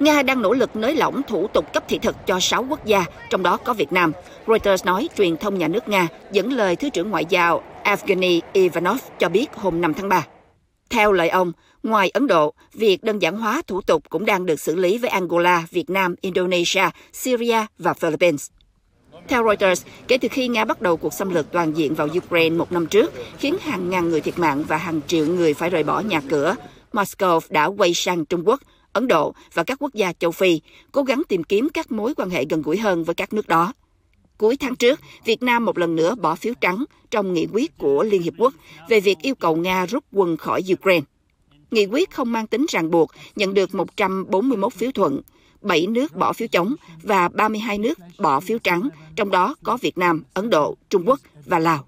Nga đang nỗ lực nới lỏng thủ tục cấp thị thực cho 6 quốc gia, trong đó có Việt Nam. Reuters nói truyền thông nhà nước Nga dẫn lời Thứ trưởng Ngoại giao Evgeny Ivanov cho biết hôm 5 tháng 3. Theo lời ông, ngoài Ấn Độ, việc đơn giản hóa thủ tục cũng đang được xử lý với Angola, Việt Nam, Indonesia, Syria và Philippines. Theo Reuters, kể từ khi Nga bắt đầu cuộc xâm lược toàn diện vào Ukraine một năm trước, khiến hàng ngàn người thiệt mạng và hàng triệu người phải rời bỏ nhà cửa, Moscow đã quay sang Trung Quốc, Ấn Độ và các quốc gia châu Phi, cố gắng tìm kiếm các mối quan hệ gần gũi hơn với các nước đó. Cuối tháng trước, Việt Nam một lần nữa bỏ phiếu trắng trong nghị quyết của Liên Hiệp Quốc về việc yêu cầu Nga rút quân khỏi Ukraine. Nghị quyết không mang tính ràng buộc, nhận được 141 phiếu thuận, 7 nước bỏ phiếu chống và 32 nước bỏ phiếu trắng, trong đó có Việt Nam, Ấn Độ, Trung Quốc và Lào.